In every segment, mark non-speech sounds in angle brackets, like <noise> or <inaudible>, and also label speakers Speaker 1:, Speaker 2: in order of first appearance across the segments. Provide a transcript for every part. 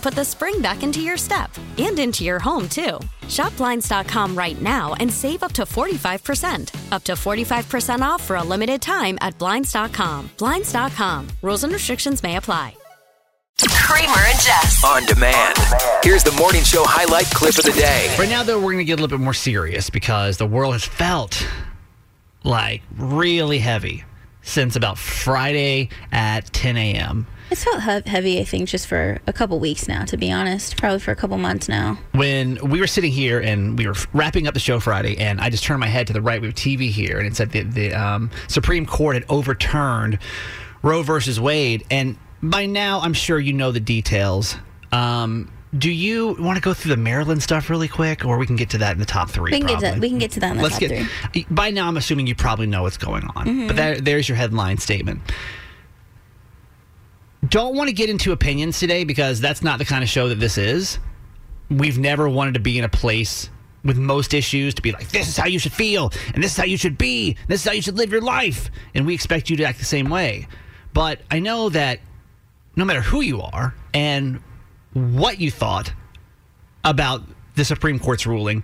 Speaker 1: put the spring back into your step and into your home, too. Shop Blinds.com right now and save up to 45%. Up to 45% off for a limited time at Blinds.com. Blinds.com. Rules and restrictions may apply.
Speaker 2: Kramer and Jess.
Speaker 3: On demand. Here's the morning show highlight clip of the day.
Speaker 4: Right now, though, we're going to get a little bit more serious because the world has felt like really heavy since about Friday at 10 a.m.
Speaker 5: It's felt he- heavy, I think, just for a couple weeks now, to be honest. Probably for a couple months now.
Speaker 4: When we were sitting here and we were wrapping up the show Friday, and I just turned my head to the right, we have TV here, and it said that the um, Supreme Court had overturned Roe versus Wade. And by now, I'm sure you know the details. Um, do you want to go through the Maryland stuff really quick, or we can get to that in the top three?
Speaker 5: We can get to we can get to that in the
Speaker 4: Let's
Speaker 5: top
Speaker 4: get.
Speaker 5: three.
Speaker 4: By now, I'm assuming you probably know what's going on. But there, there's your headline statement. Don't want to get into opinions today because that's not the kind of show that this is. We've never wanted to be in a place with most issues to be like, this is how you should feel, and this is how you should be, this is how you should live your life. And we expect you to act the same way. But I know that no matter who you are and what you thought about the Supreme Court's ruling,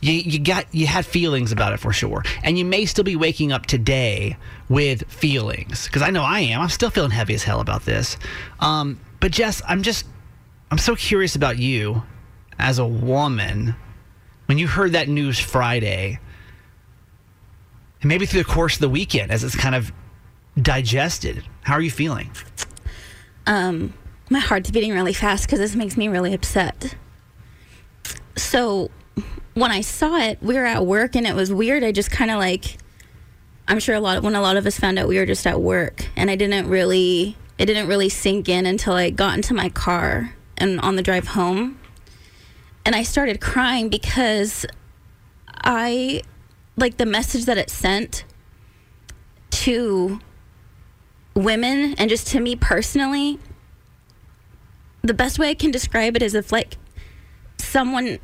Speaker 4: you, you got you had feelings about it for sure, and you may still be waking up today with feelings because I know I am. I'm still feeling heavy as hell about this. Um, but Jess, I'm just I'm so curious about you as a woman when you heard that news Friday, and maybe through the course of the weekend as it's kind of digested. How are you feeling?
Speaker 5: Um, my heart's beating really fast because this makes me really upset. So when I saw it, we were at work and it was weird. I just kind of like, I'm sure a lot of, when a lot of us found out we were just at work and I didn't really, it didn't really sink in until I got into my car and on the drive home. And I started crying because I, like the message that it sent to women and just to me personally, the best way I can describe it is if like someone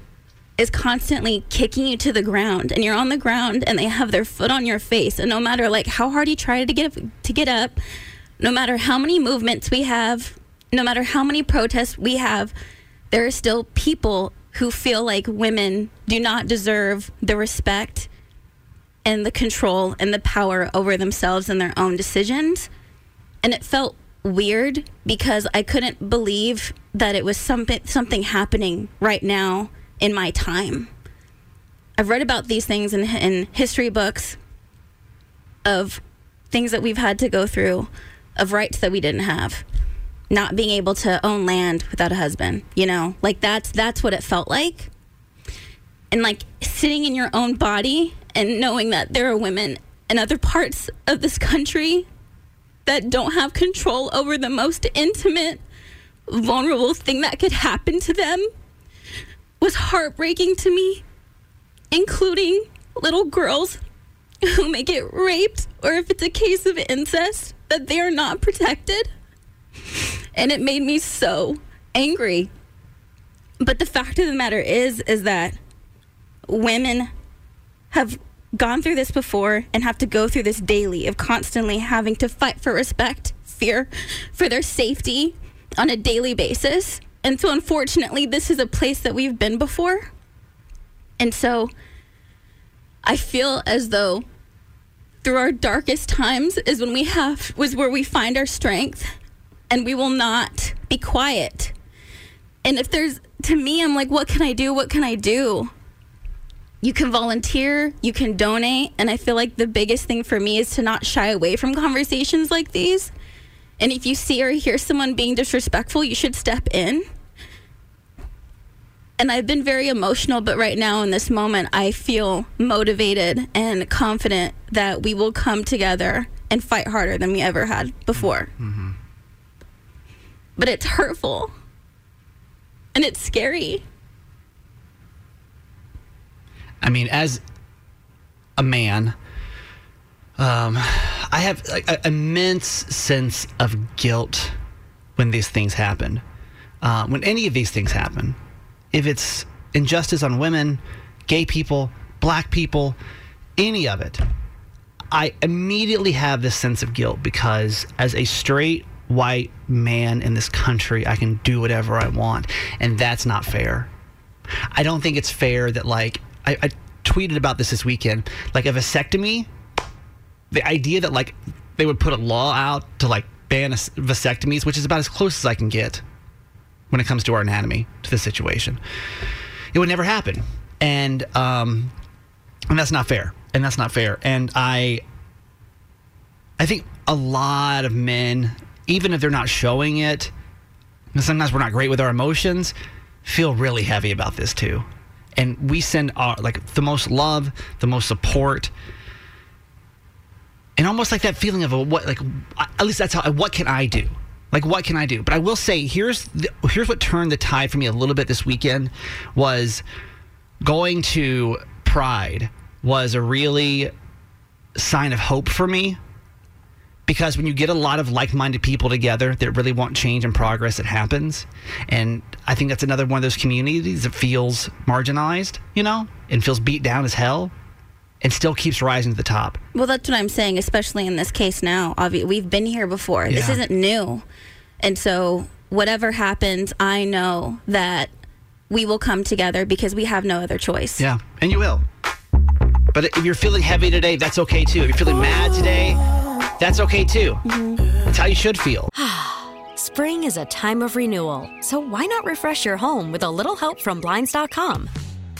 Speaker 5: is constantly kicking you to the ground and you're on the ground and they have their foot on your face and no matter like how hard you try to get to get up no matter how many movements we have no matter how many protests we have there are still people who feel like women do not deserve the respect and the control and the power over themselves and their own decisions. And it felt weird because I couldn't believe that it was something something happening right now in my time. I've read about these things in, in history books of things that we've had to go through, of rights that we didn't have, not being able to own land without a husband. You know, like that's that's what it felt like, and like sitting in your own body and knowing that there are women in other parts of this country that don't have control over the most intimate, vulnerable thing that could happen to them was heartbreaking to me, including little girls who may get raped or if it's a case of incest, that they are not protected. And it made me so angry. But the fact of the matter is, is that women have gone through this before and have to go through this daily of constantly having to fight for respect, fear for their safety on a daily basis. And so, unfortunately, this is a place that we've been before. And so, I feel as though through our darkest times is when we have was where we find our strength and we will not be quiet. And if there's to me I'm like what can I do? What can I do? You can volunteer, you can donate, and I feel like the biggest thing for me is to not shy away from conversations like these. And if you see or hear someone being disrespectful, you should step in and I've been very emotional, but right now in this moment, I feel motivated and confident that we will come together and fight harder than we ever had before. Mm-hmm. But it's hurtful and it's scary.
Speaker 4: I mean, as a man, um, I have like, an immense sense of guilt when these things happen. Uh, when any of these things happen, if it's injustice on women, gay people, black people, any of it, I immediately have this sense of guilt because as a straight white man in this country, I can do whatever I want. And that's not fair. I don't think it's fair that, like, I, I tweeted about this this weekend. Like, a vasectomy, the idea that, like, they would put a law out to, like, ban vasectomies, which is about as close as I can get when it comes to our anatomy to the situation. It would never happen, and um, and that's not fair, and that's not fair. And I, I think a lot of men, even if they're not showing it, sometimes we're not great with our emotions, feel really heavy about this too. And we send our like the most love, the most support, and almost like that feeling of a what like at least that's how what can I do? Like, what can I do? But I will say, here's the, here's what turned the tide for me a little bit this weekend was going to Pride was a really sign of hope for me because when you get a lot of like-minded people together that really want change and progress it happens. And i think that's another one of those communities that feels marginalized you know and feels beat down as hell and still keeps rising to the top.
Speaker 5: Well, that's what I'm saying, especially in this case now. we've been here before. Yeah. This isn't new. And so, whatever happens, I know that we will come together because we have no other choice.
Speaker 4: Yeah, and you will. But if you're feeling heavy today, that's okay too. If you're feeling mad today, that's okay too. Mm-hmm. That's how you should feel. <sighs>
Speaker 1: Spring is a time of renewal, so why not refresh your home with a little help from Blinds.com?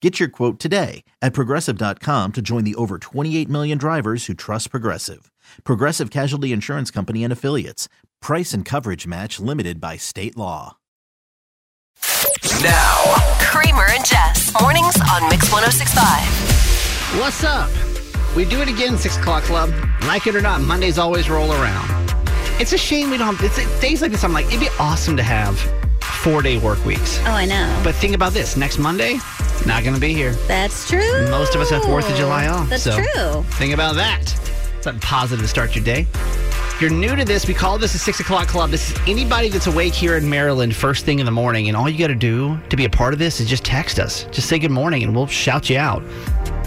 Speaker 6: Get your quote today at progressive.com to join the over 28 million drivers who trust Progressive. Progressive Casualty Insurance Company and Affiliates. Price and coverage match limited by state law.
Speaker 3: Now,
Speaker 2: Kramer and Jess. Mornings on Mix 1065.
Speaker 4: What's up? We do it again, 6 o'clock club. Like it or not, Mondays always roll around. It's a shame we don't, it's days like this, I'm like, it'd be awesome to have four day work weeks.
Speaker 5: Oh, I know.
Speaker 4: But think about this next Monday, not going to be here.
Speaker 5: That's true.
Speaker 4: Most of us have 4th of July off.
Speaker 5: That's
Speaker 4: so
Speaker 5: true.
Speaker 4: Think about that. Something positive to start your day. If you're new to this, we call this a 6 o'clock club. This is anybody that's awake here in Maryland first thing in the morning. And all you got to do to be a part of this is just text us. Just say good morning and we'll shout you out.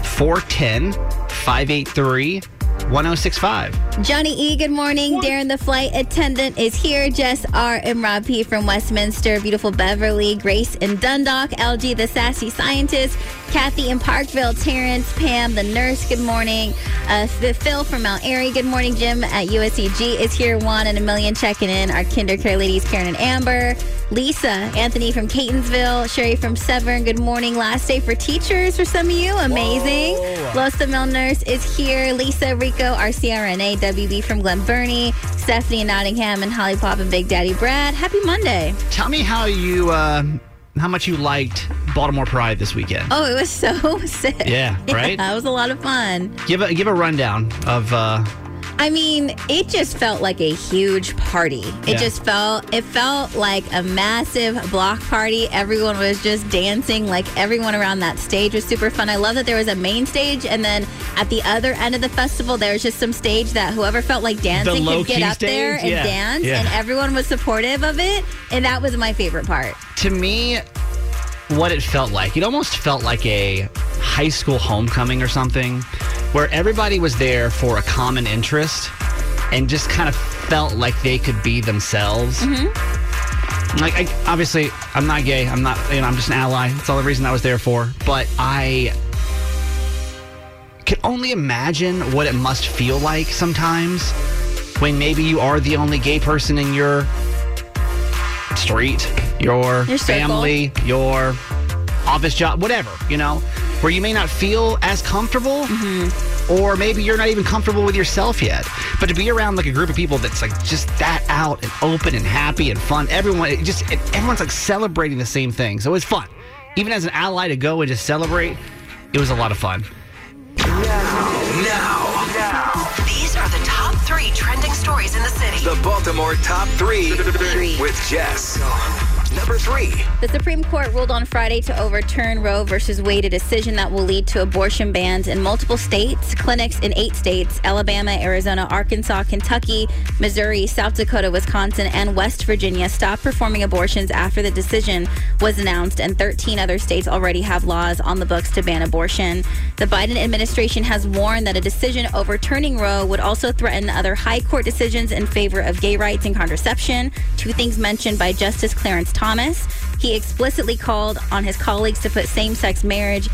Speaker 4: 410 583 1065.
Speaker 5: Johnny E, good morning. Darren, the flight attendant, is here. Jess R. and Rob P. from Westminster. Beautiful Beverly. Grace and Dundalk. LG, the sassy scientist. Kathy in Parkville. Terrence, Pam, the nurse, good morning. Uh, Phil from Mount Airy, good morning. Jim at USCG is here. One and a million checking in. Our kinder care ladies, Karen and Amber. Lisa, Anthony from Catonsville. Sherry from Severn, good morning. Last day for teachers for some of you. Amazing. Los the Mill Nurse is here. Lisa, Rico, our CRNA, WB from Glen Burnie. Stephanie in Nottingham, and Holly Pop and Big Daddy Brad. Happy Monday.
Speaker 4: Tell me how you, uh, how much you liked Baltimore Pride this weekend.
Speaker 5: Oh, it was so <laughs> sick.
Speaker 4: Yeah, right? <laughs>
Speaker 5: That was a lot of fun.
Speaker 4: Give a give a rundown of uh,
Speaker 5: I mean, it just felt like a huge party. It
Speaker 4: Yeah.
Speaker 5: just felt it felt like a massive block party. Everyone was just dancing. Like everyone around that stage was super fun. I love that there was a main stage and then at the other end of the festival there was just some stage that whoever felt like dancing could get up there and
Speaker 4: Yeah.
Speaker 5: dance
Speaker 4: Yeah.
Speaker 5: and everyone was supportive of it. And that was my favorite part.
Speaker 4: to me, what it felt like. It almost felt like a high school homecoming or something, where everybody was there for a common interest and just kind of felt like they could be themselves. Mm-hmm. Like, I, obviously, I'm not gay. I'm not, you know, I'm just an ally. That's all the reason I was there for. But I can only imagine what it must feel like sometimes when maybe you are the only gay person in your street, your,
Speaker 5: Your
Speaker 4: family, your office job, whatever, you know, where you may not feel as comfortable. Mm-hmm. Or maybe you're not even comfortable with yourself yet. But to be around like a group of people that's like just that out and open and happy and fun, everyone, it just, it, everyone's like celebrating the same thing. So it was fun. Even as an ally to go and just celebrate, it was a lot of fun.
Speaker 3: now,
Speaker 2: These are the top three trending stories in the city.
Speaker 3: the Baltimore top three with Jess. Number three.
Speaker 5: The Supreme Court ruled on Friday to overturn Roe versus Wade, a decision that will lead to abortion bans in multiple states, clinics in eight states Alabama, Arizona, Arkansas, Kentucky, Missouri, South Dakota, Wisconsin, and West Virginia stopped performing abortions after the decision was announced, and 13 other states already have laws on the books to ban abortion. The Biden administration has warned that a decision overturning Roe would also threaten other high court decisions in favor of gay rights and contraception, two things mentioned by Justice Clarence Thomas. He explicitly called on his colleagues to put same sex marriage,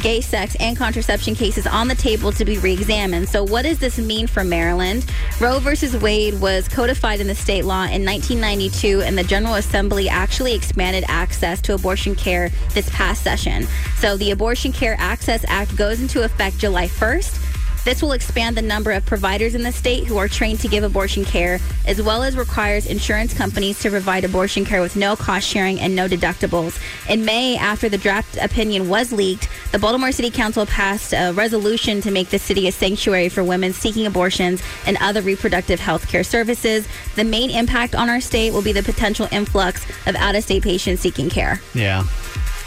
Speaker 5: gay sex, and contraception cases on the table to be re examined. So, what does this mean for Maryland? Roe versus Wade was codified in the state law in 1992, and the General Assembly actually expanded access to abortion care this past session. So, the Abortion Care Access Act goes into effect July 1st. This will expand the number of providers in the state who are trained to give abortion care, as well as requires insurance companies to provide abortion care with no cost sharing and no deductibles. In May, after the draft opinion was leaked, the Baltimore City Council passed a resolution to make the city a sanctuary for women seeking abortions and other reproductive health care services. The main impact on our state will be the potential influx of out of state patients seeking care.
Speaker 4: Yeah.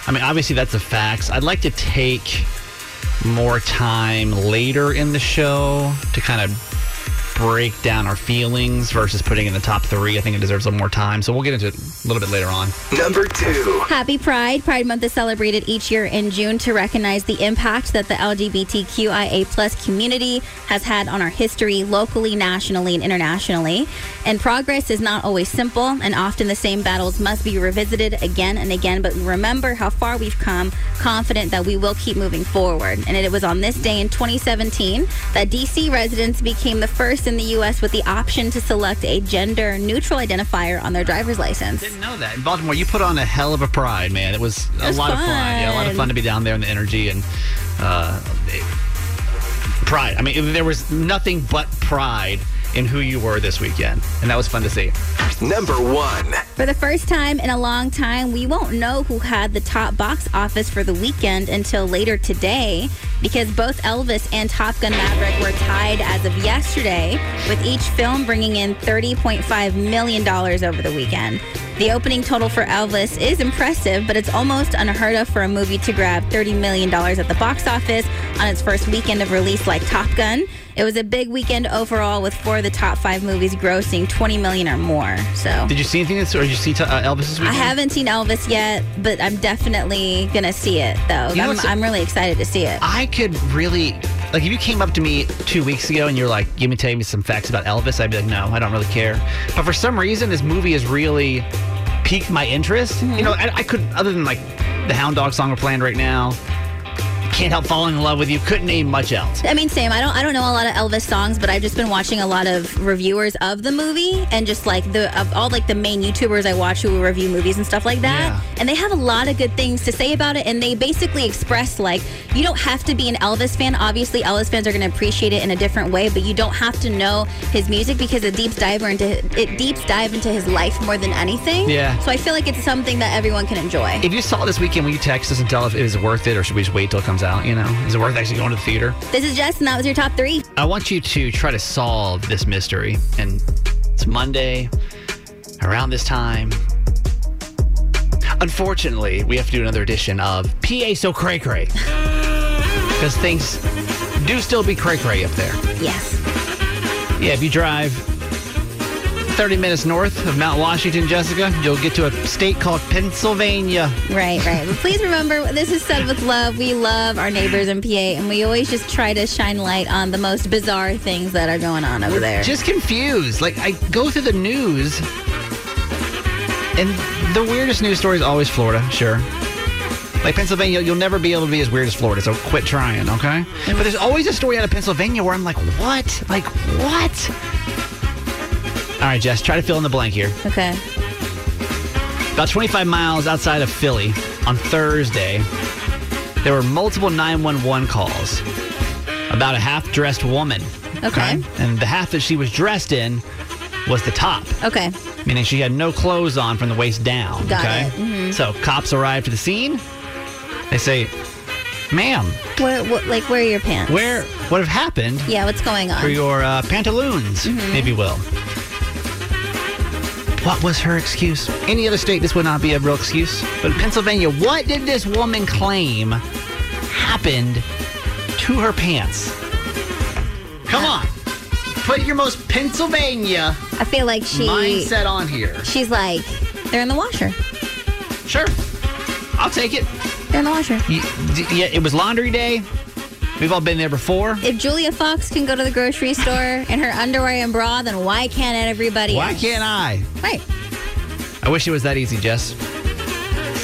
Speaker 4: I mean, obviously, that's the facts. I'd like to take more time later in the show to kind of break down our feelings versus putting in the top three. I think it deserves a little more time. So we'll get into it a little bit later on.
Speaker 3: Number two.
Speaker 5: Happy Pride. Pride Month is celebrated each year in June to recognize the impact that the LGBTQIA plus community has had on our history locally, nationally, and internationally. And progress is not always simple, and often the same battles must be revisited again and again. But we remember how far we've come, confident that we will keep moving forward. And it was on this day in 2017 that DC residents became the first in the U.S. with the option to select a gender neutral identifier on their driver's license.
Speaker 4: Didn't know that. In Baltimore, you put on a hell of a pride, man. It was a
Speaker 5: was
Speaker 4: lot of fun. Yeah, a lot of
Speaker 5: fun.
Speaker 4: fun to be down there in the energy and uh, it- pride. I mean, there was nothing but pride in who you were this weekend, and that was fun to see.
Speaker 3: Number one.
Speaker 5: For the first time in a long time, we won't know who had the top box office for the weekend until later today because both Elvis and Top Gun Maverick were tied as of yesterday, with each film bringing in $30.5 million over the weekend. The opening total for Elvis is impressive, but it's almost unheard of for a movie to grab $30 million at the box office on its first weekend of release like Top Gun. It was a big weekend overall with four of the top five movies grossing 20 million or more. So
Speaker 4: Did you see anything this, or did you see uh, Elvis this
Speaker 5: I haven't seen Elvis yet, but I'm definitely gonna see it though.
Speaker 4: You know
Speaker 5: I'm, I'm really excited to see it.
Speaker 4: I could really like if you came up to me two weeks ago and you're like, "Give me tell me some facts about Elvis," I'd be like, "No, I don't really care." But for some reason, this movie has really piqued my interest.
Speaker 5: Mm-hmm.
Speaker 4: You know, I, I could other than like the Hound Dog song we're playing right now. Can't help falling in love with you. Couldn't name much else.
Speaker 5: I mean, same. I don't. I don't know a lot of Elvis songs, but I've just been watching a lot of reviewers of the movie, and just like the of all like the main YouTubers I watch who review movies and stuff like that,
Speaker 4: Yeah.
Speaker 5: and they have a lot of good things to say about it. And they basically express like you don't have to be an Elvis fan. Obviously, Elvis fans are going to appreciate it in a different way, but you don't have to know his music because it deeps dive into it deeps dive into his life more than anything.
Speaker 4: Yeah.
Speaker 5: So I feel like it's something that everyone can enjoy.
Speaker 4: If you saw this weekend, will you text us and tell if it is worth it, or should we just wait till it comes out? You know, is it worth actually going to the theater?
Speaker 5: This is Jess, and that was your top three.
Speaker 4: I want you to try to solve this mystery. And it's Monday, around this time. Unfortunately, we have to do another edition of PA So Cray Cray. <laughs> Because things do still be cray cray up there.
Speaker 5: Yes.
Speaker 4: Yeah, if you drive 30 minutes north of Mount Washington, Jessica, you'll get to a state called Pennsylvania.
Speaker 5: Right, right. But please remember, this is said with love. We love our neighbors in PA, and we always just try to shine light on the most bizarre things that are going on over there.
Speaker 4: just confused. Like I go through the news, and the weirdest news story is always Florida. Sure, like Pennsylvania, you'll never be able to be as weird as Florida. So quit trying, okay? Mm. But there's always a story out of Pennsylvania where I'm like, what? Like what? All right, Jess, try to fill in the blank here.
Speaker 5: okay.
Speaker 4: About 25 miles outside of Philly on Thursday, there were multiple 911 calls about a half dressed woman.
Speaker 5: Okay.
Speaker 4: And the half that she was dressed in was the top,
Speaker 5: Okay.
Speaker 4: meaning she had no clothes on from the waist down.
Speaker 5: Got
Speaker 4: okay.
Speaker 5: it. Mhm.
Speaker 4: So cops arrive to the scene. They say, ma'am,
Speaker 5: Where, what, like, where are your pants?
Speaker 4: where, what have happened
Speaker 5: Yeah, what's going on?
Speaker 4: for your uh, pantaloons,
Speaker 5: Mm-hmm.
Speaker 4: if you will? What was her excuse? Any other state, this would not be a real excuse. But Pennsylvania, what did this woman claim happened to her pants? Come on. Put your most Pennsylvania
Speaker 5: I feel like she.
Speaker 4: mindset on here.
Speaker 5: She's like, they're in the washer.
Speaker 4: Sure. I'll take it.
Speaker 5: They're in the washer.
Speaker 4: D- Yeah, it was laundry day. We've all been there before.
Speaker 5: If Julia Fox can go to the grocery store <laughs> in her underwear and bra, then why can't everybody
Speaker 4: Why
Speaker 5: else?
Speaker 4: can't I?
Speaker 5: Right.
Speaker 4: I wish it was that easy, Jess.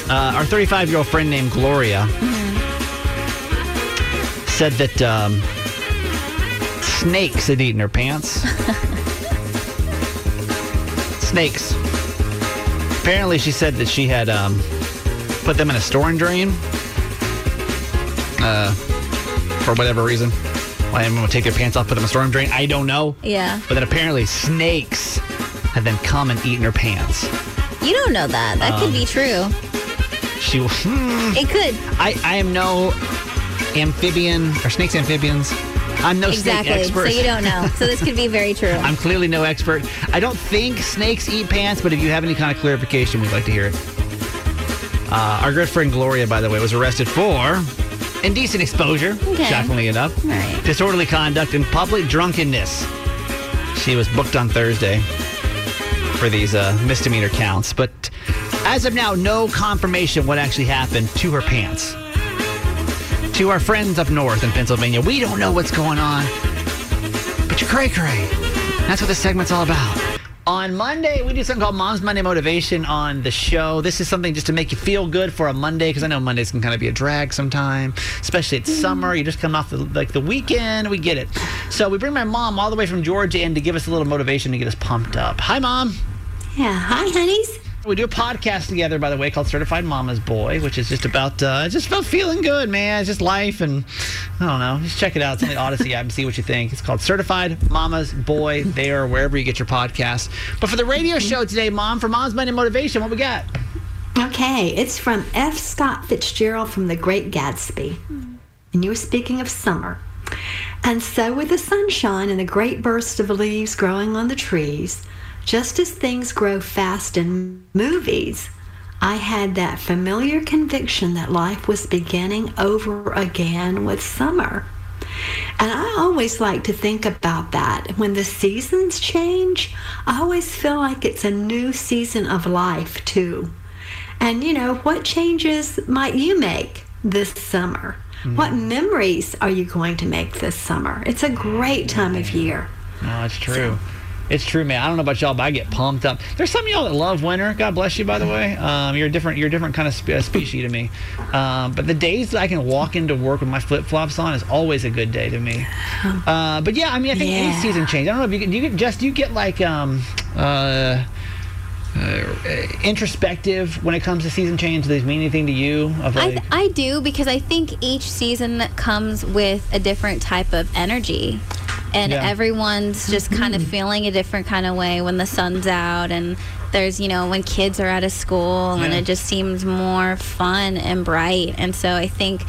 Speaker 4: Uh, our 35 year old friend named Gloria said that um, snakes had eaten her pants. <laughs> snakes. Apparently, she said that she had um, put them in a storm drain uh, for whatever reason. Why anyone would take their pants off, put them in a storm drain, I don't know.
Speaker 5: Yeah.
Speaker 4: But then apparently, snakes have then come and eaten her pants.
Speaker 5: You don't know that. That
Speaker 4: Um,
Speaker 5: could be true.
Speaker 4: She, hmm,
Speaker 5: It could.
Speaker 4: I, I am no amphibian or snakes amphibians. I'm no snake
Speaker 5: Exactly. So you don't know. So this could be very true. <laughs>
Speaker 4: I'm clearly no expert. I don't think snakes eat pants, but if you have any kind of clarification, we'd like to hear it. Uh, our good friend Gloria, by the way, was arrested for indecent exposure,
Speaker 5: Okay.
Speaker 4: shockingly enough,
Speaker 5: right.
Speaker 4: disorderly conduct, and public drunkenness. She was booked on Thursday for these uh, misdemeanor counts, but as of now, no confirmation what actually happened to her pants. To our friends up north in Pennsylvania, we don't know what's going on, but you're cray cray. That's what this segment's all about. On Monday, we do something called Mom's Monday Motivation on the show. This is something just to make you feel good for a Monday because I know Mondays can kind of be a drag sometime, especially it's mm-hmm. summer. You just come off the, like the weekend. We get it. So we bring my mom all the way from Georgia in to give us a little motivation to get us pumped up. Hi, mom.
Speaker 7: Yeah, hi, honeys.
Speaker 4: We do a podcast together, by the way, called Certified Mama's Boy, which is just about uh, just about feeling good, man. It's just life, and I don't know. Just check it out. It's on the Odyssey app and see what you think. It's called Certified Mama's Boy. There, wherever you get your podcast. But for the radio show today, Mom, for Mom's Monday Motivation, what we got?
Speaker 7: Okay, it's from F. Scott Fitzgerald from The Great Gatsby. And you were speaking of summer. And so, with the sunshine and the great burst of leaves growing on the trees, just as things grow fast in movies, I had that familiar conviction that life was beginning over again with summer. And I always like to think about that. When the seasons change, I always feel like it's a new season of life, too. And you know, what changes might you make this summer? Hmm. What memories are you going to make this summer? It's a great time of year.
Speaker 4: No, it's true. It's true, man. I don't know about y'all, but I get pumped up. There's some of y'all that love winter. God bless you, by the way. Um, you're a different. You're a different kind of spe- uh, species to me. Um, but the days that I can walk into work with my flip flops on is always a good day to me. Uh, but yeah, I mean, I think any season change. I don't know if you get. Do you get just do you get like um, uh, uh, introspective when it comes to season change? Does these mean anything to you? Of
Speaker 5: I,
Speaker 4: like,
Speaker 5: I do because I think each season comes with a different type of energy. And
Speaker 4: Yeah.
Speaker 5: everyone's just kind of mm-hmm. feeling a different kind of way when the sun's out and there's, you know, when kids are out of school and it just seems more fun and bright. And so I think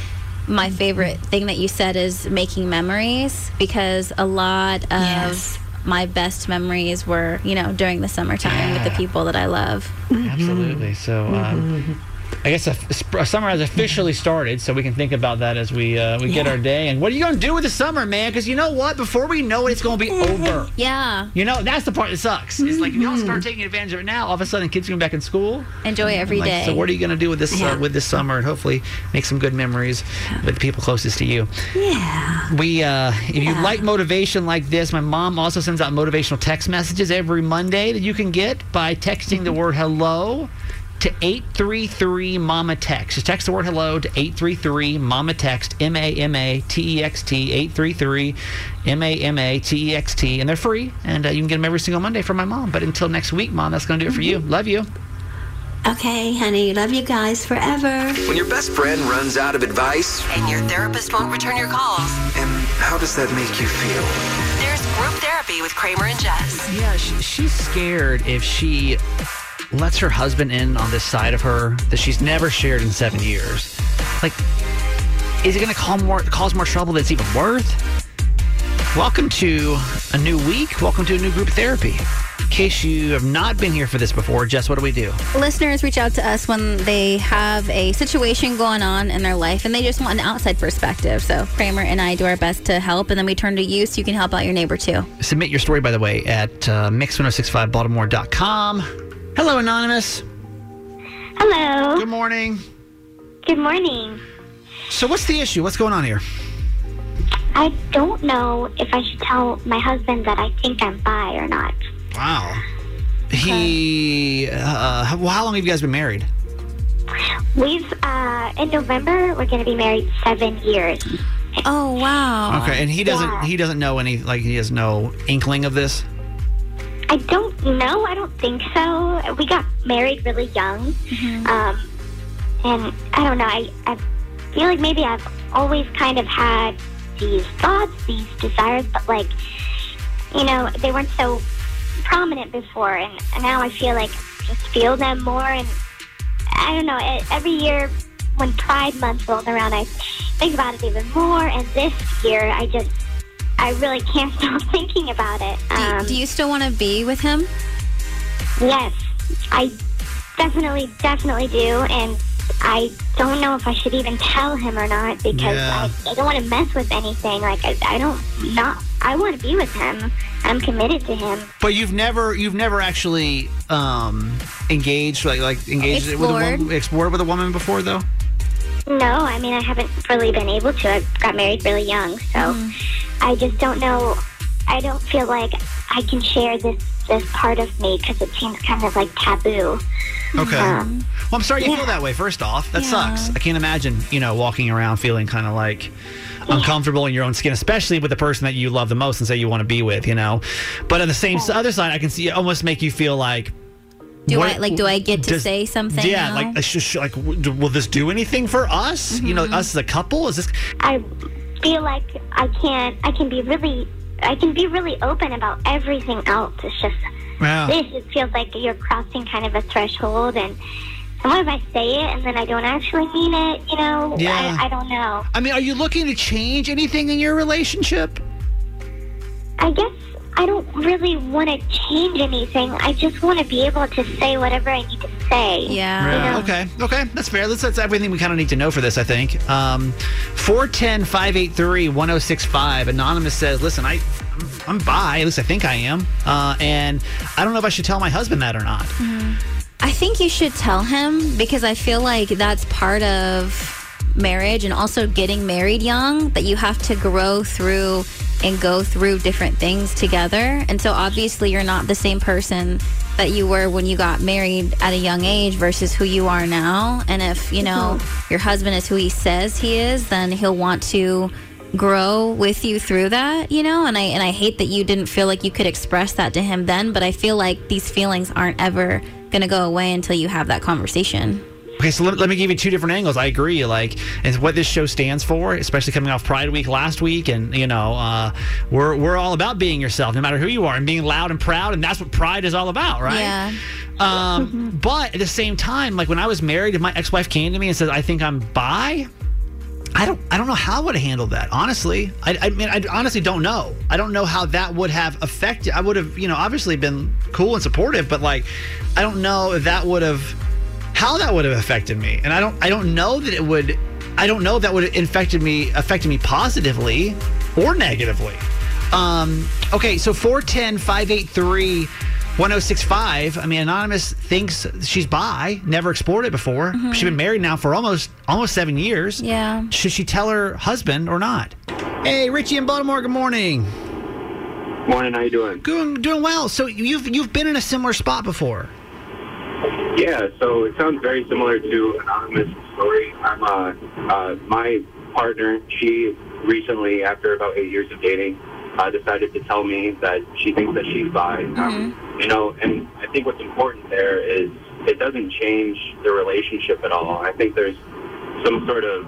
Speaker 5: my mm-hmm. favorite thing that you said is making memories because a lot of
Speaker 7: Yes.
Speaker 5: my best memories were, you know, during the summertime with the people that I love. Mm-hmm.
Speaker 4: Absolutely. So, um, I guess a, sp- summer has officially <laughs> started, so we can think about that as we uh, we get our day. And what are you going to do with the summer, man? Because you know what? Before we know it, it's going to be <laughs> over.
Speaker 5: Yeah.
Speaker 4: You know, that's the part that sucks. It's like if you don't start taking advantage of it now, all of a sudden kids are going back in school.
Speaker 5: Enjoy every
Speaker 4: Like,
Speaker 5: day.
Speaker 4: So what are you going to do with this uh, with this summer and hopefully make some good memories with the people closest to you?
Speaker 7: Yeah.
Speaker 4: We, uh, if you like motivation like this, my mom also sends out motivational text messages every Monday that you can get by texting the word hello to 833 Mama Text. Just text the word hello to 833 Mama Text, M A M A T E X T, 833 M A M A T E X T. And they're free, and uh, you can get them every single Monday from my mom. But until next week, Mom, that's going to do it for you. Love you.
Speaker 7: Okay, honey. Love you guys forever.
Speaker 3: When your best friend runs out of advice,
Speaker 2: And your therapist won't return your calls.
Speaker 3: and how does that make you feel?
Speaker 2: There's group therapy with Kramer and Jess.
Speaker 4: Yeah, she, she's scared if she lets her husband in on this side of her that she's never shared in seven years. Like, is it going to cause more cause more trouble that's even worth? Welcome to a new week. Welcome to a new group therapy. In case you have not been here for this before, Jess, what do we do?
Speaker 5: listeners reach out to us when they have a situation going on in their life and they just want an outside perspective. So Kramer and I do our best to help, and then we turn to you so you can help out your neighbor too.
Speaker 4: Submit your story, by the way, at uh, mix1065baltimore.com. Hello, Anonymous.
Speaker 8: Hello.
Speaker 4: Good morning.
Speaker 8: Good morning.
Speaker 4: So, what's the issue? What's going on here?
Speaker 8: I don't know if I should tell my husband that I think I'm bi or not.
Speaker 4: Wow. He, uh, well, how long have you guys been married?
Speaker 8: We've, uh, in November, we're going to be married seven years.
Speaker 5: Oh wow!
Speaker 4: Okay, and he doesn't,
Speaker 8: Yeah.
Speaker 4: he doesn't know any, like, he has no inkling of this.
Speaker 8: I don't know. I don't think so. We got married really young. Um, and I don't know. I, I feel like maybe I've always kind of had these thoughts, these desires, but like, you know, they weren't so prominent before. And, and now I feel like I just feel them more. And I don't know. Every year when Pride Month rolls around, I think about it even more. And this year, I just, I really can't <laughs> stop thinking about it.
Speaker 5: Do,
Speaker 8: Um,
Speaker 5: do you still want to be with him?
Speaker 8: Yes, I definitely, definitely do, and I don't know if I should even tell him or not because
Speaker 4: Yeah.
Speaker 8: I, I don't want to mess with anything. Like I, I don't not. I want to be with him. I'm committed to him.
Speaker 4: But you've never, you've never actually um, engaged, like, like engaged with a woman,
Speaker 5: Explored.
Speaker 4: explored with a woman before, though.
Speaker 8: No, I mean I haven't really been able to. I got married really young, so I just don't know. I don't feel like I can share this this part of me because it seems kind of like taboo.
Speaker 4: Okay.
Speaker 8: Um,
Speaker 4: Well, I'm sorry you
Speaker 8: Yeah.
Speaker 4: feel that way. First off, that
Speaker 5: Yeah.
Speaker 4: sucks. I can't imagine, you know, walking around feeling kind of like uncomfortable in your own skin, especially with the person that you love the most and say you want to be with, you know. But on the same other side, I can see it almost make you feel like
Speaker 5: Do
Speaker 4: What-
Speaker 5: I like? Do I get to
Speaker 4: does-
Speaker 5: say something?
Speaker 4: Yeah,
Speaker 5: now?
Speaker 4: like, uh, sh- sh- like, w- d- will this do anything for us? You know,
Speaker 5: Mm-hmm.
Speaker 4: us as a couple? Is this?
Speaker 9: I feel like I can't. I can be really. I can be really open about everything else. It's just
Speaker 4: Wow.
Speaker 9: this. It feels like you're crossing kind of a threshold, and and what if I say it and then I don't actually mean it? You know,
Speaker 4: Yeah.
Speaker 9: I, I don't know.
Speaker 4: I mean, are you looking to change anything in your relationship?
Speaker 9: I guess I don't really want to change anything. I just want to be able to say whatever I need to say.
Speaker 5: yeah.
Speaker 9: You know?
Speaker 4: Okay. Okay. That's fair. That's, that's everything we kind of need to know for this, I think. Um, 410 583 1065. Anonymous says, listen, I, I'm bi. At least I think I am. Uh, and I don't know if I should tell my husband that or not.
Speaker 5: I think you should tell him because I feel like that's part of marriage and also getting married young that you have to grow through and go through different things together. And so obviously you're not the same person that you were when you got married at a young age versus who you are now. And if, you know, mm-hmm. your husband is who he says he is, then he'll want to grow with you through that, you know? And I and I hate that you didn't feel like you could express that to him then, but I feel like these feelings aren't ever going to go away until you have that conversation.
Speaker 4: Okay, so let, let me give you two different angles. I agree. Like, and what this show stands for, especially coming off Pride Week last week, and you know, uh, we're we're all about being yourself, no matter who you are, and being loud and proud, and that's what Pride is all about, right?
Speaker 5: Yeah.
Speaker 4: Um, <laughs> but at the same time, like when I was married, if my ex-wife came to me and said, "I think I'm bi," I don't, I don't know how I would have handled that. Honestly, I, I mean, I honestly don't know. I don't know how that would have affected. I would have, you know, obviously been cool and supportive, but like, I don't know if that would have, how that would have affected me. And I don't, I don't know that it would. I don't know if that would have infected me, affected me positively or negatively. Um, okay, so 410 583 1065. I mean, Anonymous thinks she's bi, never explored it before. She's been married now for almost almost seven years.
Speaker 5: Yeah.
Speaker 4: Should she tell her husband or not? Hey, Richie in Baltimore, good morning.
Speaker 10: Morning, how you doing?
Speaker 4: Doing doing well. So you've you've been in a similar spot before.
Speaker 10: Yeah, so it sounds very similar to Anonymous' story. I'm uh, uh, my partner. She recently, after about eight years of dating, uh, decided to tell me that she thinks that she's bi. Um, you know, and I think what's important there is it doesn't change the relationship at all. I think there's some sort of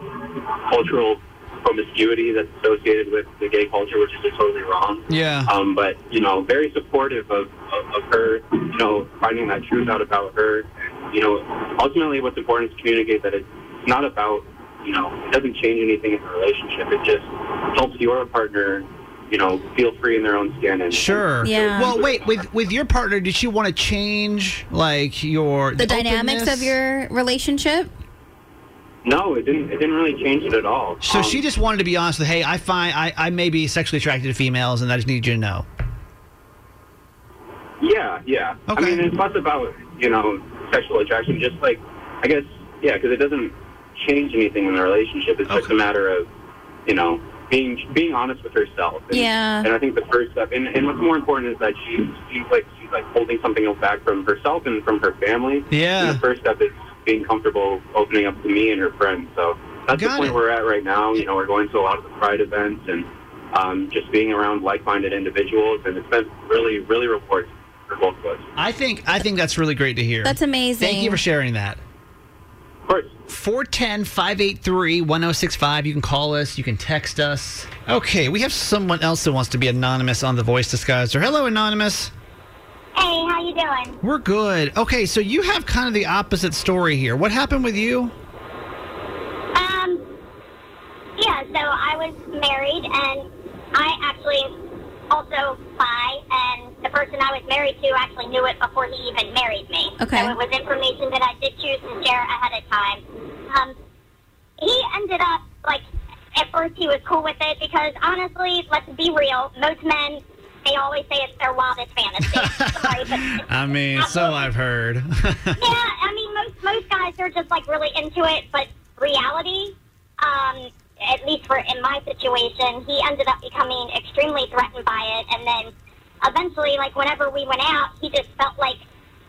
Speaker 10: cultural promiscuity that's associated with the gay culture, which is totally wrong.
Speaker 4: Yeah.
Speaker 10: Um, but you know, very supportive of, of, of her. You know, finding that truth out about her. You know, ultimately, what's important is to communicate that it's not about. You know, it doesn't change anything in the relationship. It just helps your partner. You know, feel free in their own skin. And
Speaker 4: Sure.
Speaker 5: Yeah.
Speaker 4: Well, wait. With with your partner, did she want to change like your
Speaker 5: The dynamics
Speaker 4: openness?
Speaker 5: of your relationship?
Speaker 10: No, it didn't. It didn't really change it at all.
Speaker 4: So
Speaker 10: Um,
Speaker 4: she just wanted to be honest with, hey, I find I, I may be sexually attracted to females, and I just need you to know.
Speaker 10: Yeah, yeah.
Speaker 4: Okay.
Speaker 10: I mean, it's less about you know sexual attraction. Just like I guess, yeah, because it doesn't change anything in the relationship. It's just a matter of you know being being honest with herself. And,
Speaker 5: Yeah.
Speaker 10: And I think the first step, and, and what's more important is that she seems like she's like holding something back from herself and from her family.
Speaker 4: Yeah.
Speaker 10: And the first step is being comfortable opening up to me and her friends. So that's the
Speaker 4: Got
Speaker 10: point
Speaker 4: it.
Speaker 10: we're at right now. You know, we're going to a lot of the pride events and um, just being around like-minded individuals, and it's been really, really rewarding for both of us.
Speaker 4: I think I think that's really great to hear.
Speaker 5: That's amazing.
Speaker 4: Thank you for sharing that.
Speaker 10: Of course.
Speaker 4: 410 583 1065. You can call us, you can text us. Okay, we have someone else that wants to be anonymous on the voice disguiser. Hello, anonymous.
Speaker 9: Hey, how you doing?
Speaker 4: We're good. Okay, so you have kind of the opposite story here. What happened with you?
Speaker 9: Um, yeah, so I was married, and I actually also bi, and the person I was married to actually knew it before he even married me.
Speaker 5: Okay.
Speaker 9: So it was information that I did choose to share ahead of time. Um, he ended up, like, at first he was cool with it because, honestly, let's be real, most men, they always say it's their wildest fantasy. <laughs> Sorry, but <laughs>
Speaker 4: I mean, so I've heard. <laughs>
Speaker 9: yeah, I mean, most most guys are just like really into it, but reality, um, at least for in my situation, he ended up becoming extremely threatened by it, and then eventually, like whenever we went out, he just felt like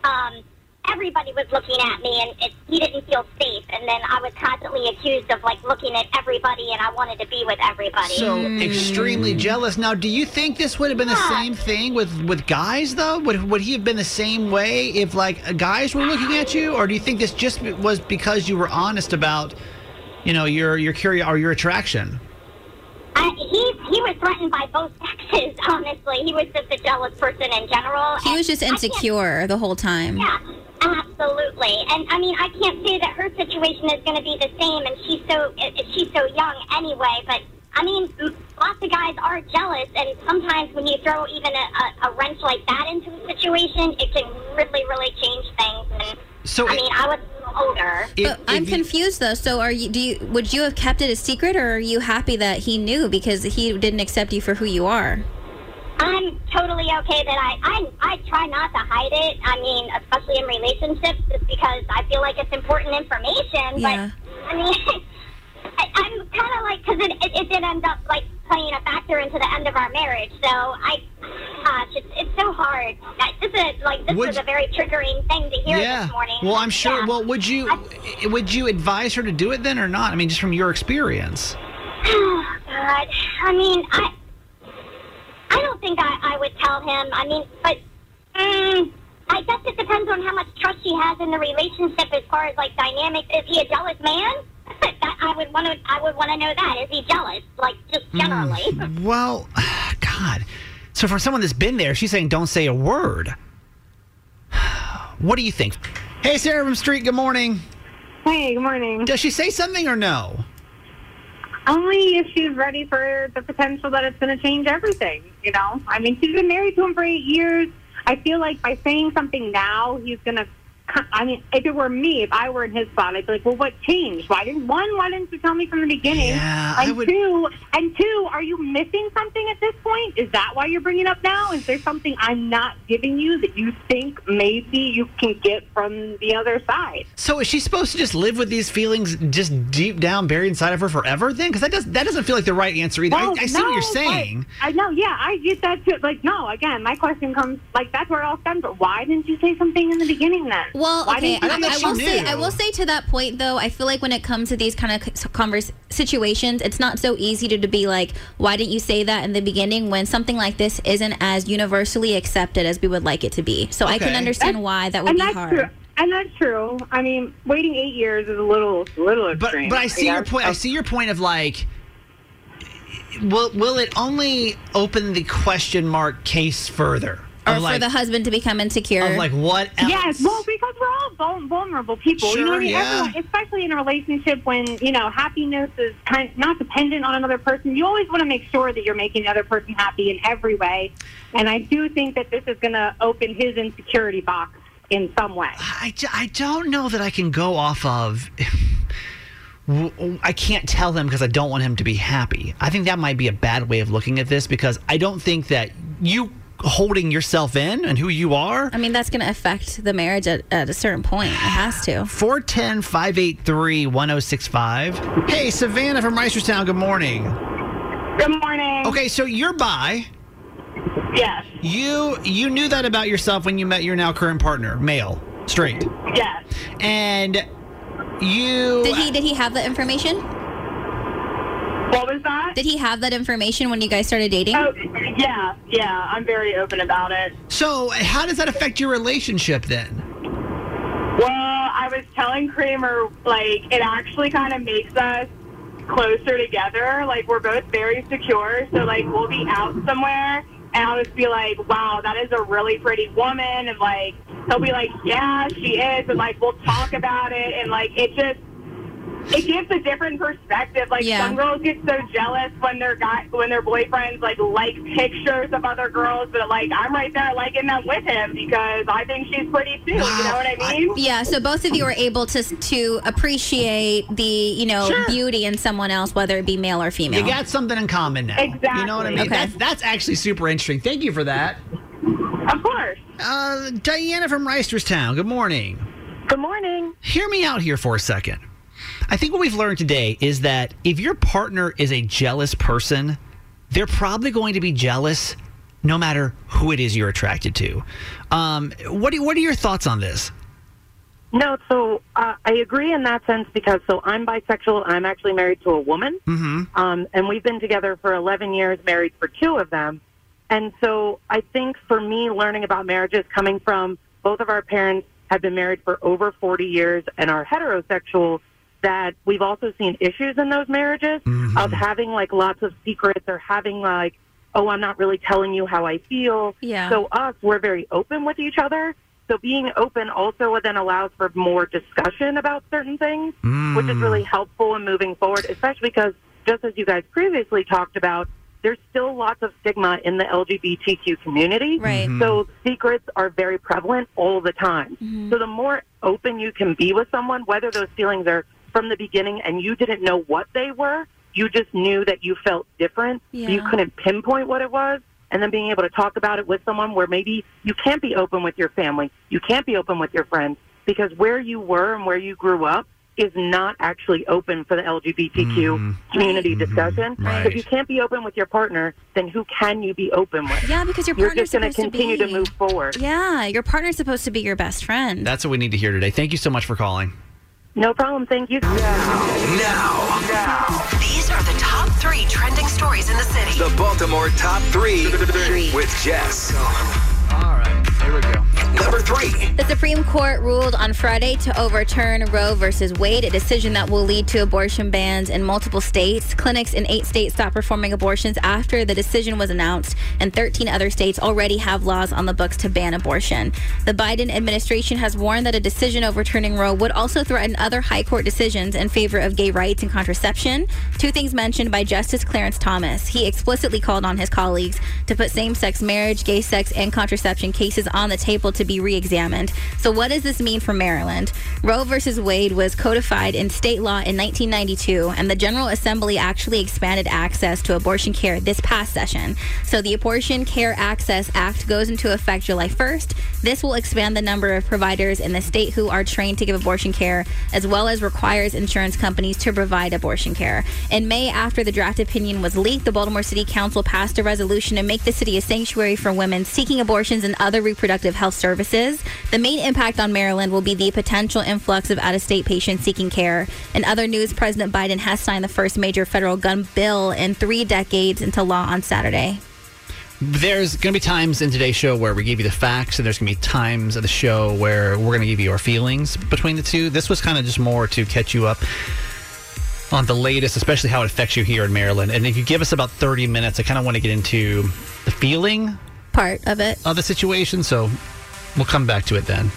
Speaker 9: um, everybody was looking at me, and it, he didn't feel safe. And then I was constantly
Speaker 11: accused of like looking at everybody and I wanted to be with everybody.
Speaker 4: So extremely jealous. Now, do you think this would have been the same thing with with guys though? Would would he have been the same way if like guys were looking at you, or do you think this just was because you were honest about, you know, your your curio or your attraction?
Speaker 11: I, he he was threatened by both sexes. <laughs> Honestly, he was just a jealous person in general.
Speaker 5: He was just
Speaker 11: and I can't-
Speaker 5: insecure the whole time.
Speaker 11: Yeah, absolutely. And I mean, I can't say that her situation is going to be the same, and she's so she's so young anyway. But I mean, lots of guys are jealous, and sometimes when you throw even a, a, a wrench like that into the situation, it can really, really change things. And
Speaker 4: So
Speaker 11: I
Speaker 4: it-
Speaker 11: mean, I was older.
Speaker 5: But I'm confused though. So are you? Do you? Would you have kept it a secret, or are you happy that he knew because he didn't accept you for who you are?
Speaker 11: I'm totally okay that I, I I try not to hide it. I mean, especially in relationships, just because I feel like it's important information.
Speaker 5: Yeah.
Speaker 11: But I mean, <laughs> I, I'm kind of like because it, it it did end up like playing a factor into the end of our marriage. So I, gosh, it's it's so hard. This is like this
Speaker 4: Would
Speaker 11: was a very triggering thing to hear
Speaker 4: yeah.
Speaker 11: this morning.
Speaker 4: Well, I'm sure.
Speaker 11: Yeah.
Speaker 4: Well, would you would you advise her to do it then or not? I mean, just from your experience.
Speaker 11: Oh, <sighs> God. I mean, I I don't think I, I would tell him. I mean, but mm, I guess it depends on how much trust he has in the relationship as far as like dynamics. Is he a jealous man? That <laughs> I would want to. I would want to know that. Is he jealous? Like just hmm. generally. <laughs> <laughs>
Speaker 4: Well, <sighs> God. So for someone that's been there, she's saying don't say a word. <sighs> What do you think? Hey, Sarah from Street. Good morning.
Speaker 12: Hey, good morning.
Speaker 4: Does she say something or no?
Speaker 12: Only if she's ready for the potential that it's going to change everything. You know, I mean, she's been married to him for eight years. I feel like by saying something now, he's going to. I mean, if it were me, if I were in his spot, I'd be like, "Well, what changed? Why didn't one? Why didn't you tell me from the beginning?
Speaker 4: Yeah, I
Speaker 12: and
Speaker 4: would-
Speaker 12: two, and two, are you missing something at this point? Is that why you're bringing up now? Is there something I'm not giving you that you think maybe you can get from the other side?
Speaker 4: So is she supposed to just live with these feelings just deep down buried inside of her forever then? Because that, does, that doesn't feel like the right answer either.
Speaker 12: Well,
Speaker 4: I, I see what you're saying.
Speaker 12: I, I know, yeah, I get that too. Like, no, again, my question comes like that's where it all stems from. Why didn't you say something in the beginning then?
Speaker 5: Well, okay.
Speaker 12: didn't
Speaker 5: I, I
Speaker 12: say
Speaker 5: will say. I will say to that point though, I feel like when it comes to these kind of converse situations, it's not so easy to, to be like, why didn't you say that in the beginning when something like this isn't as universally accepted as we would like it to be. So I can understand
Speaker 12: That's-
Speaker 5: why that would
Speaker 12: and
Speaker 5: be
Speaker 12: that's
Speaker 5: hard.
Speaker 12: True. And that's true. I mean, waiting eight years is a little, little
Speaker 4: But
Speaker 12: extreme.
Speaker 4: but but I see
Speaker 12: you
Speaker 4: your point. I see your point of like, will will it only open the question mark case further?
Speaker 5: Or
Speaker 4: Of
Speaker 5: for
Speaker 4: like,
Speaker 5: the husband to become insecure.
Speaker 4: of like what else?
Speaker 12: Yes, well, because we're all vulnerable people. you know what I mean?
Speaker 4: Yeah.
Speaker 12: Everyone, especially in a relationship when, you know, happiness is kind of not dependent on another person. You always want to make sure that you're making the other person happy in every way. And I do think that this is going to open his insecurity box in some way.
Speaker 4: I, I don't know that I can go off of. I can't tell him because I don't want him to be happy. I think that might be a bad way of looking at this because I don't think that you holding yourself in and who you are.
Speaker 5: I mean, that's going to affect the marriage at, at a certain point. It has to.
Speaker 4: 410 583 1065. Hey, Savannah from Reisterstown, good morning.
Speaker 12: Good morning.
Speaker 4: Okay, so you're bi.
Speaker 12: Yes.
Speaker 4: You you knew that about yourself when you met your now current partner, male, straight.
Speaker 12: Yes.
Speaker 4: And you
Speaker 5: Did he did he have that information?
Speaker 12: What was that?
Speaker 5: Did he have that information when you guys started dating?
Speaker 12: Oh, yeah, yeah. I'm very open about it.
Speaker 4: So, how does that affect your relationship then?
Speaker 12: Well, I was telling Kramer, like, it actually kind of makes us closer together. Like, we're both very secure. So, like, we'll be out somewhere, and I'll just be like, wow, that is a really pretty woman. And, like, he'll be like, yeah, she is. And, like, we'll talk about it. And, like, it just, it gives a different perspective. Like
Speaker 5: Yeah.
Speaker 12: some girls get so jealous when their guy when their boyfriends like like pictures of other girls, but like I'm right there liking them with him because I think she's pretty too. You know what I mean?
Speaker 5: Yeah, so both of you are able to to appreciate the you know
Speaker 4: Sure.
Speaker 5: beauty in someone else, whether it be male or female.
Speaker 4: You got something in common now. Exactly. You know what I mean?
Speaker 5: Okay.
Speaker 4: That's, that's actually super interesting. Thank you for that.
Speaker 12: Of course.
Speaker 4: Uh, Diana from Reisterstown, good morning.
Speaker 12: Good morning.
Speaker 4: Hear me out here for a second. I think what we've learned today is that if your partner is a jealous person, they're probably going to be jealous no matter who it is you're attracted to. Um, what, do, what are your thoughts on this?
Speaker 13: No, so uh, I agree in that sense because so I'm bisexual. I'm actually married to a woman,
Speaker 4: Mm-hmm.
Speaker 13: um, and we've been together for 11 years, married for two of them. And so I think for me, learning about marriages coming from both of our parents have been married for over 40 years and are heterosexual, that we've also seen issues in those marriages of having like lots of secrets or having like, oh, I'm not really telling you how I feel.
Speaker 5: Yeah.
Speaker 13: So us, we're very open with each other. So being open also then allows for more discussion about certain things, which is really helpful in moving forward, especially because just as you guys previously talked about, there's still lots of stigma in the LGBTQ community.
Speaker 5: Right. Mhm.
Speaker 13: So secrets are very prevalent all the time.
Speaker 5: Mhm.
Speaker 13: So the more open you can be with someone, whether those feelings are from the beginning and you didn't know what they were, you just knew that you felt different.
Speaker 5: Yeah.
Speaker 13: You couldn't pinpoint what it was. And then being able to talk about it with someone where maybe you can't be open with your family, you can't be open with your friends, because where you were and where you grew up is not actually open for the LGBTQ mm-hmm. community mm-hmm. discussion.
Speaker 5: Right.
Speaker 13: If you can't be open with your partner, then who can you be open with?
Speaker 5: Yeah, because your
Speaker 13: You're
Speaker 5: partner's
Speaker 13: just going to
Speaker 5: supposed
Speaker 13: continue to move forward.
Speaker 5: Yeah, your partner's supposed to be your best friend.
Speaker 4: That's what we need to hear today. Thank you so much for calling.
Speaker 13: No problem. Thank you.
Speaker 3: Now, now, now.
Speaker 2: These are the top three trending stories in the city.
Speaker 3: the Baltimore top three with Jess. Number three.
Speaker 5: The Supreme Court ruled on Friday to overturn Roe versus Wade, a decision that will lead to abortion bans in multiple states. Clinics in eight states stopped performing abortions after the decision was announced, and 13 other states already have laws on the books to ban abortion. The Biden administration has warned that a decision overturning Roe would also threaten other high court decisions in favor of gay rights and contraception. Two things mentioned by Justice Clarence Thomas. He explicitly called on his colleagues to put same sex marriage, gay sex, and contraception cases on the table to be re examined. So, what does this mean for Maryland? Roe versus Wade was codified in state law in 1992, and the General Assembly actually expanded access to abortion care this past session. So, the Abortion Care Access Act goes into effect July 1st. This will expand the number of providers in the state who are trained to give abortion care, as well as requires insurance companies to provide abortion care. In May, after the draft opinion was leaked, the Baltimore City Council passed a resolution to make the city a sanctuary for women seeking abortions and other reproductive health services. The main impact on Maryland will be the potential influx of out of state patients seeking care. In other news, President Biden has signed the first major federal gun bill in three decades into law on Saturday.
Speaker 4: There's going to be times in today's show where we give you the facts, and there's going to be times of the show where we're going to give you our feelings between the two. This was kind of just more to catch you up on the latest, especially how it affects you here in Maryland. And if you give us about 30 minutes, I kind of want to get into the feeling
Speaker 5: Part of it.
Speaker 4: of the situation. So we'll come back to it then.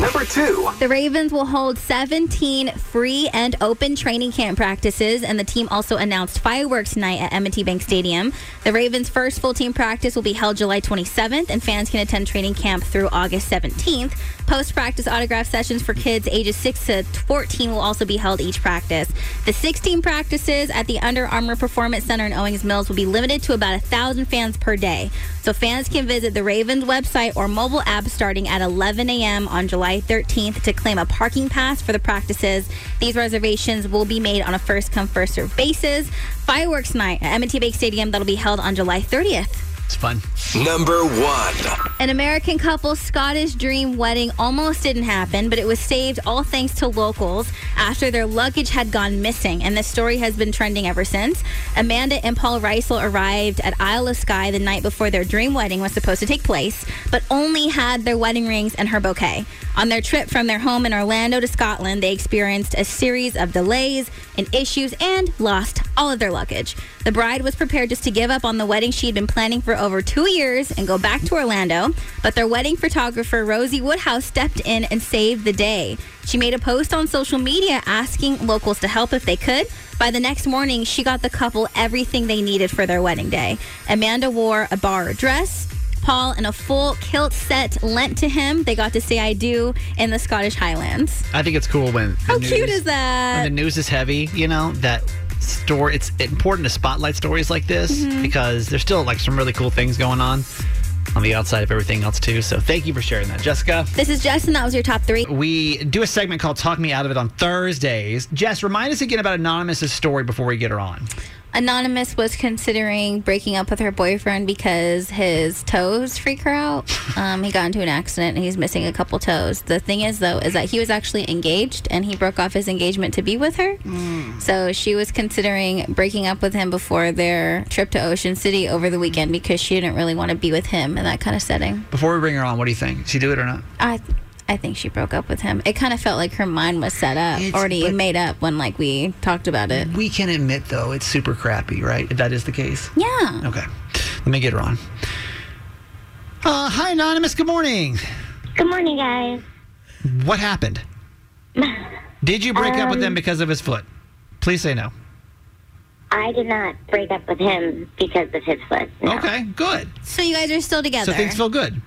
Speaker 3: Number two.
Speaker 5: The Ravens will hold 17 free and open training camp practices, and the team also announced fireworks night at M&T Bank Stadium. The Ravens' first full team practice will be held July 27th, and fans can attend training camp through August 17th. Post-practice autograph sessions for kids ages 6 to 14 will also be held each practice. The 16 practices at the Under Armour Performance Center in Owings Mills will be limited to about 1,000 fans per day. So fans can visit the Ravens website or mobile app starting at 11 a.m. on July 13th to claim a parking pass for the practices. These reservations will be made on a first come first served basis. Fireworks night at M&T Bank Stadium that'll be held on July 30th.
Speaker 4: It's fun.
Speaker 3: Number one.
Speaker 5: An American couple's Scottish dream wedding almost didn't happen, but it was saved all thanks to locals after their luggage had gone missing. And this story has been trending ever since. Amanda and Paul Reisel arrived at Isle of Skye the night before their dream wedding was supposed to take place, but only had their wedding rings and her bouquet. On their trip from their home in Orlando to Scotland, they experienced a series of delays and issues and lost all of their luggage. The bride was prepared just to give up on the wedding she had been planning for over two years and go back to Orlando, but their wedding photographer, Rosie Woodhouse, stepped in and saved the day. She made a post on social media asking locals to help if they could. By the next morning, she got the couple everything they needed for their wedding day. Amanda wore a bar dress. Paul in a full kilt set lent to him. They got to say I do in the Scottish Highlands.
Speaker 4: I think it's cool when
Speaker 5: How
Speaker 4: news,
Speaker 5: cute is that?
Speaker 4: when the news is heavy. You know that story. It's important to spotlight stories like this
Speaker 5: Mhm.
Speaker 4: because there's still like some really cool things going on on the outside of everything else too. So thank you for sharing that, Jessica.
Speaker 5: This is Jess, and That was your top three.
Speaker 4: We do a segment called "Talk Me Out of It" on Thursdays. Jess, remind us again about Anonymous's story before we get her on.
Speaker 5: Anonymous was considering breaking up with her boyfriend because his toes freak her out. <laughs> Um, he got into an accident and he's missing a couple toes. The thing is, though, is that he was actually engaged and he broke off his engagement to be with her. So she was considering breaking up with him before their trip to Ocean City over the weekend because she didn't really want to be with him in that kind of setting.
Speaker 4: Before we bring her on, what do you think? She do it or not?
Speaker 5: I. I think she broke up with him. It kind of felt like her mind was set up,
Speaker 4: It's-
Speaker 5: already made up when like we talked about it.
Speaker 4: We can admit though it's super crappy, right? If that is the case.
Speaker 5: Yeah.
Speaker 4: Okay. Let me get her on. Uh, hi, anonymous. Good morning.
Speaker 9: Good morning, guys.
Speaker 4: What happened? <laughs> Did you break up with him
Speaker 9: Um,
Speaker 4: because of his foot? Please say no.
Speaker 9: I did not break up with him because of his foot. No.
Speaker 4: Okay, good.
Speaker 5: So you guys are still together.
Speaker 4: So things feel good.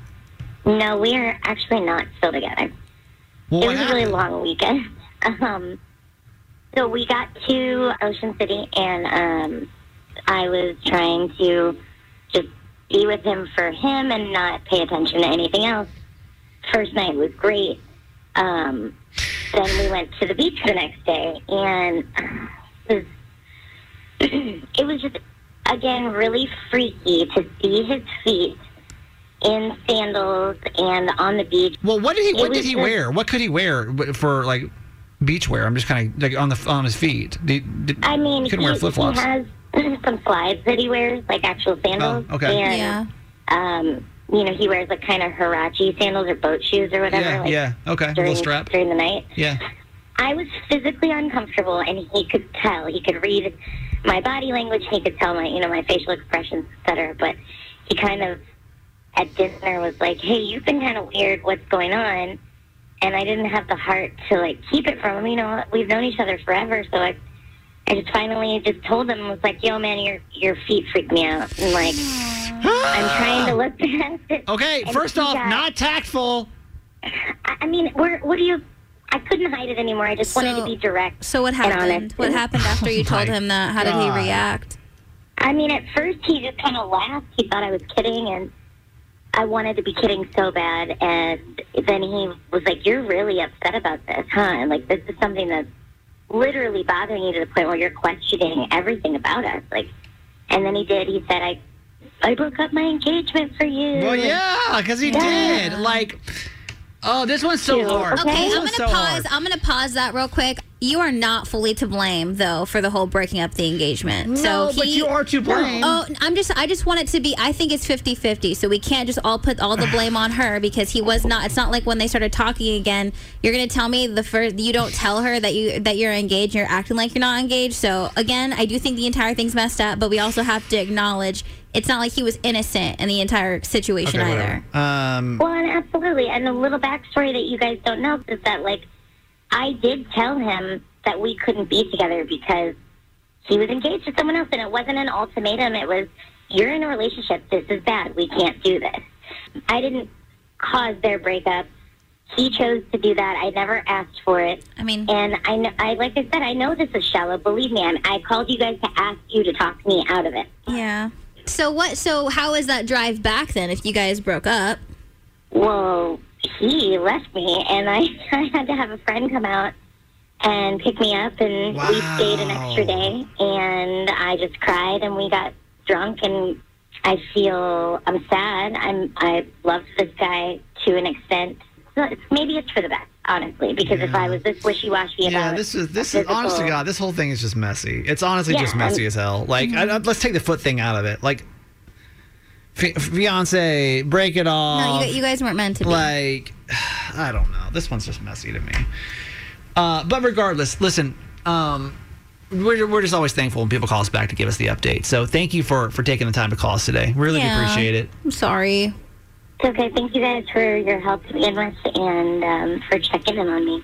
Speaker 9: No, we are actually not still together.
Speaker 4: Well,
Speaker 9: it was a really long weekend. <laughs> Um, so we got to Ocean City, and um, I was trying to just be with him for him and not pay attention to anything else. First night was great. Um, then we went to the beach the next day, and it was, <clears throat> it was just again really freaky to see his feet in sandals and on the beach.
Speaker 4: Well, what did he?
Speaker 9: It
Speaker 4: What did he
Speaker 9: just-
Speaker 4: wear? What could he wear for like beach wear? I'm just kind of like on the on his feet. Did, did,
Speaker 9: I mean,
Speaker 4: he couldn't
Speaker 9: he,
Speaker 4: wear flip flops.
Speaker 9: he has <laughs> some slides that he wears, like actual sandals.
Speaker 4: Oh, okay.
Speaker 9: And,
Speaker 5: Yeah.
Speaker 9: Um, you know, he wears like kind of Huarache sandals or boat shoes or whatever.
Speaker 4: Yeah,
Speaker 9: like,
Speaker 4: yeah. Okay,
Speaker 9: During,
Speaker 4: little strap.
Speaker 9: during the night.
Speaker 4: Yeah.
Speaker 9: I was physically uncomfortable, and he could tell. He could read my body language. He could tell my, you know, my facial expressions, etc. But he kind of at dinner was like, "Hey, you've been kind of weird. What's going on?" And I didn't have the heart to like keep it from him. You know, we've known each other forever, so I, I just finally just told him, was like, "Yo, man, your your feet freak me out." And like, I'm trying to look <laughs> past it.
Speaker 4: Okay, first off,
Speaker 9: got-
Speaker 4: not tactful.
Speaker 9: I I mean, where, what do you? I couldn't hide it anymore. I just wanted to be direct.
Speaker 5: So what happened?
Speaker 9: honest.
Speaker 5: What happened after you <laughs> oh
Speaker 4: told
Speaker 5: him that? How did he react?
Speaker 9: I mean, at first he just kind of laughed. He thought I was kidding, and I wanted to be kidding so bad. And then he was like, "You're really upset about this, huh? And like, this is something that's literally bothering you to the point where you're questioning everything about us." Like, and then he did. He said, "I, I broke up my engagement for you."
Speaker 4: Well, yeah, because he
Speaker 9: Yeah.
Speaker 4: did. Like, oh, this one's so hard.
Speaker 9: Okay,
Speaker 5: Okay, I'm gonna
Speaker 4: so
Speaker 5: pause.
Speaker 4: hard.
Speaker 5: I'm gonna pause that real quick. You are not fully to blame though for the whole breaking up the engagement. so
Speaker 4: No,
Speaker 5: he,
Speaker 4: but you are to blame.
Speaker 5: Oh, I'm just I just want it to be I think it's 50-50. So we can't just all put all the blame on her because he was not it's not like when they started talking again, you're going to tell me the first you don't tell her that you that you're engaged, you're acting like you're not engaged. So again, I do think the entire thing's messed up, but we also have to acknowledge it's not like he was innocent in the entire situation
Speaker 4: Okay,
Speaker 5: either.
Speaker 4: Um,
Speaker 9: Well, and absolutely. And the little backstory that you guys don't know is that, like, I did tell him that we couldn't be together because he was engaged to someone else, and it wasn't an ultimatum. It was, you're in a relationship. This is bad. We can't do this. I didn't cause their breakup. He chose to do that. I never asked for it.
Speaker 5: I mean,
Speaker 9: And I, know, I like I said, I know this is shallow. Believe me, I'm, I called you guys to ask you to talk me out of it.
Speaker 5: yeah. So what so how is that drive back then if you guys broke up?
Speaker 9: Well, he left me, and I, <laughs> I had to have a friend come out and pick me up, and we stayed an extra day, and I just cried, and we got drunk, and I feel I'm sad. I'm I love this guy to an extent. So maybe it's for the best, honestly, because if I was this wishy-washy about
Speaker 4: yeah, this is this is
Speaker 9: physical-
Speaker 4: honest to God. This whole thing is just messy. It's honestly just messy
Speaker 9: I'm-
Speaker 4: as hell. Like, I, mm-hmm. I- let's take the foot thing out of it. Like, fiance, break it off.
Speaker 5: No, you, you guys weren't meant to be.
Speaker 4: like <sighs> i don't know this one's just messy to me uh, but regardless listen um, we're, we're just always thankful when people call us back to give us the update so thank you for for taking the time to call us today really
Speaker 5: Yeah.
Speaker 4: appreciate it
Speaker 5: I'm sorry.
Speaker 9: It's okay. Thank you guys for your help to begin with, and um, for checking in on me.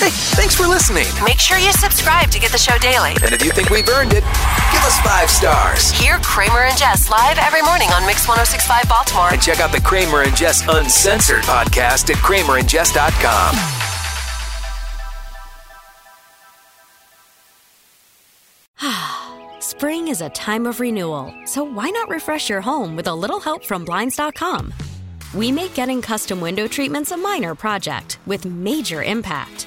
Speaker 3: Hey, thanks for listening.
Speaker 2: Make sure you subscribe to get the show daily.
Speaker 3: And if you think we've earned it, give us five stars.
Speaker 2: Hear Kramer and Jess live every morning on Mix 1065 Baltimore.
Speaker 3: And check out the Kramer and Jess Uncensored podcast at kramerandjess.com. <sighs>
Speaker 1: Spring is a time of renewal, so why not refresh your home with a little help from Blinds.com? We make getting custom window treatments a minor project with major impact.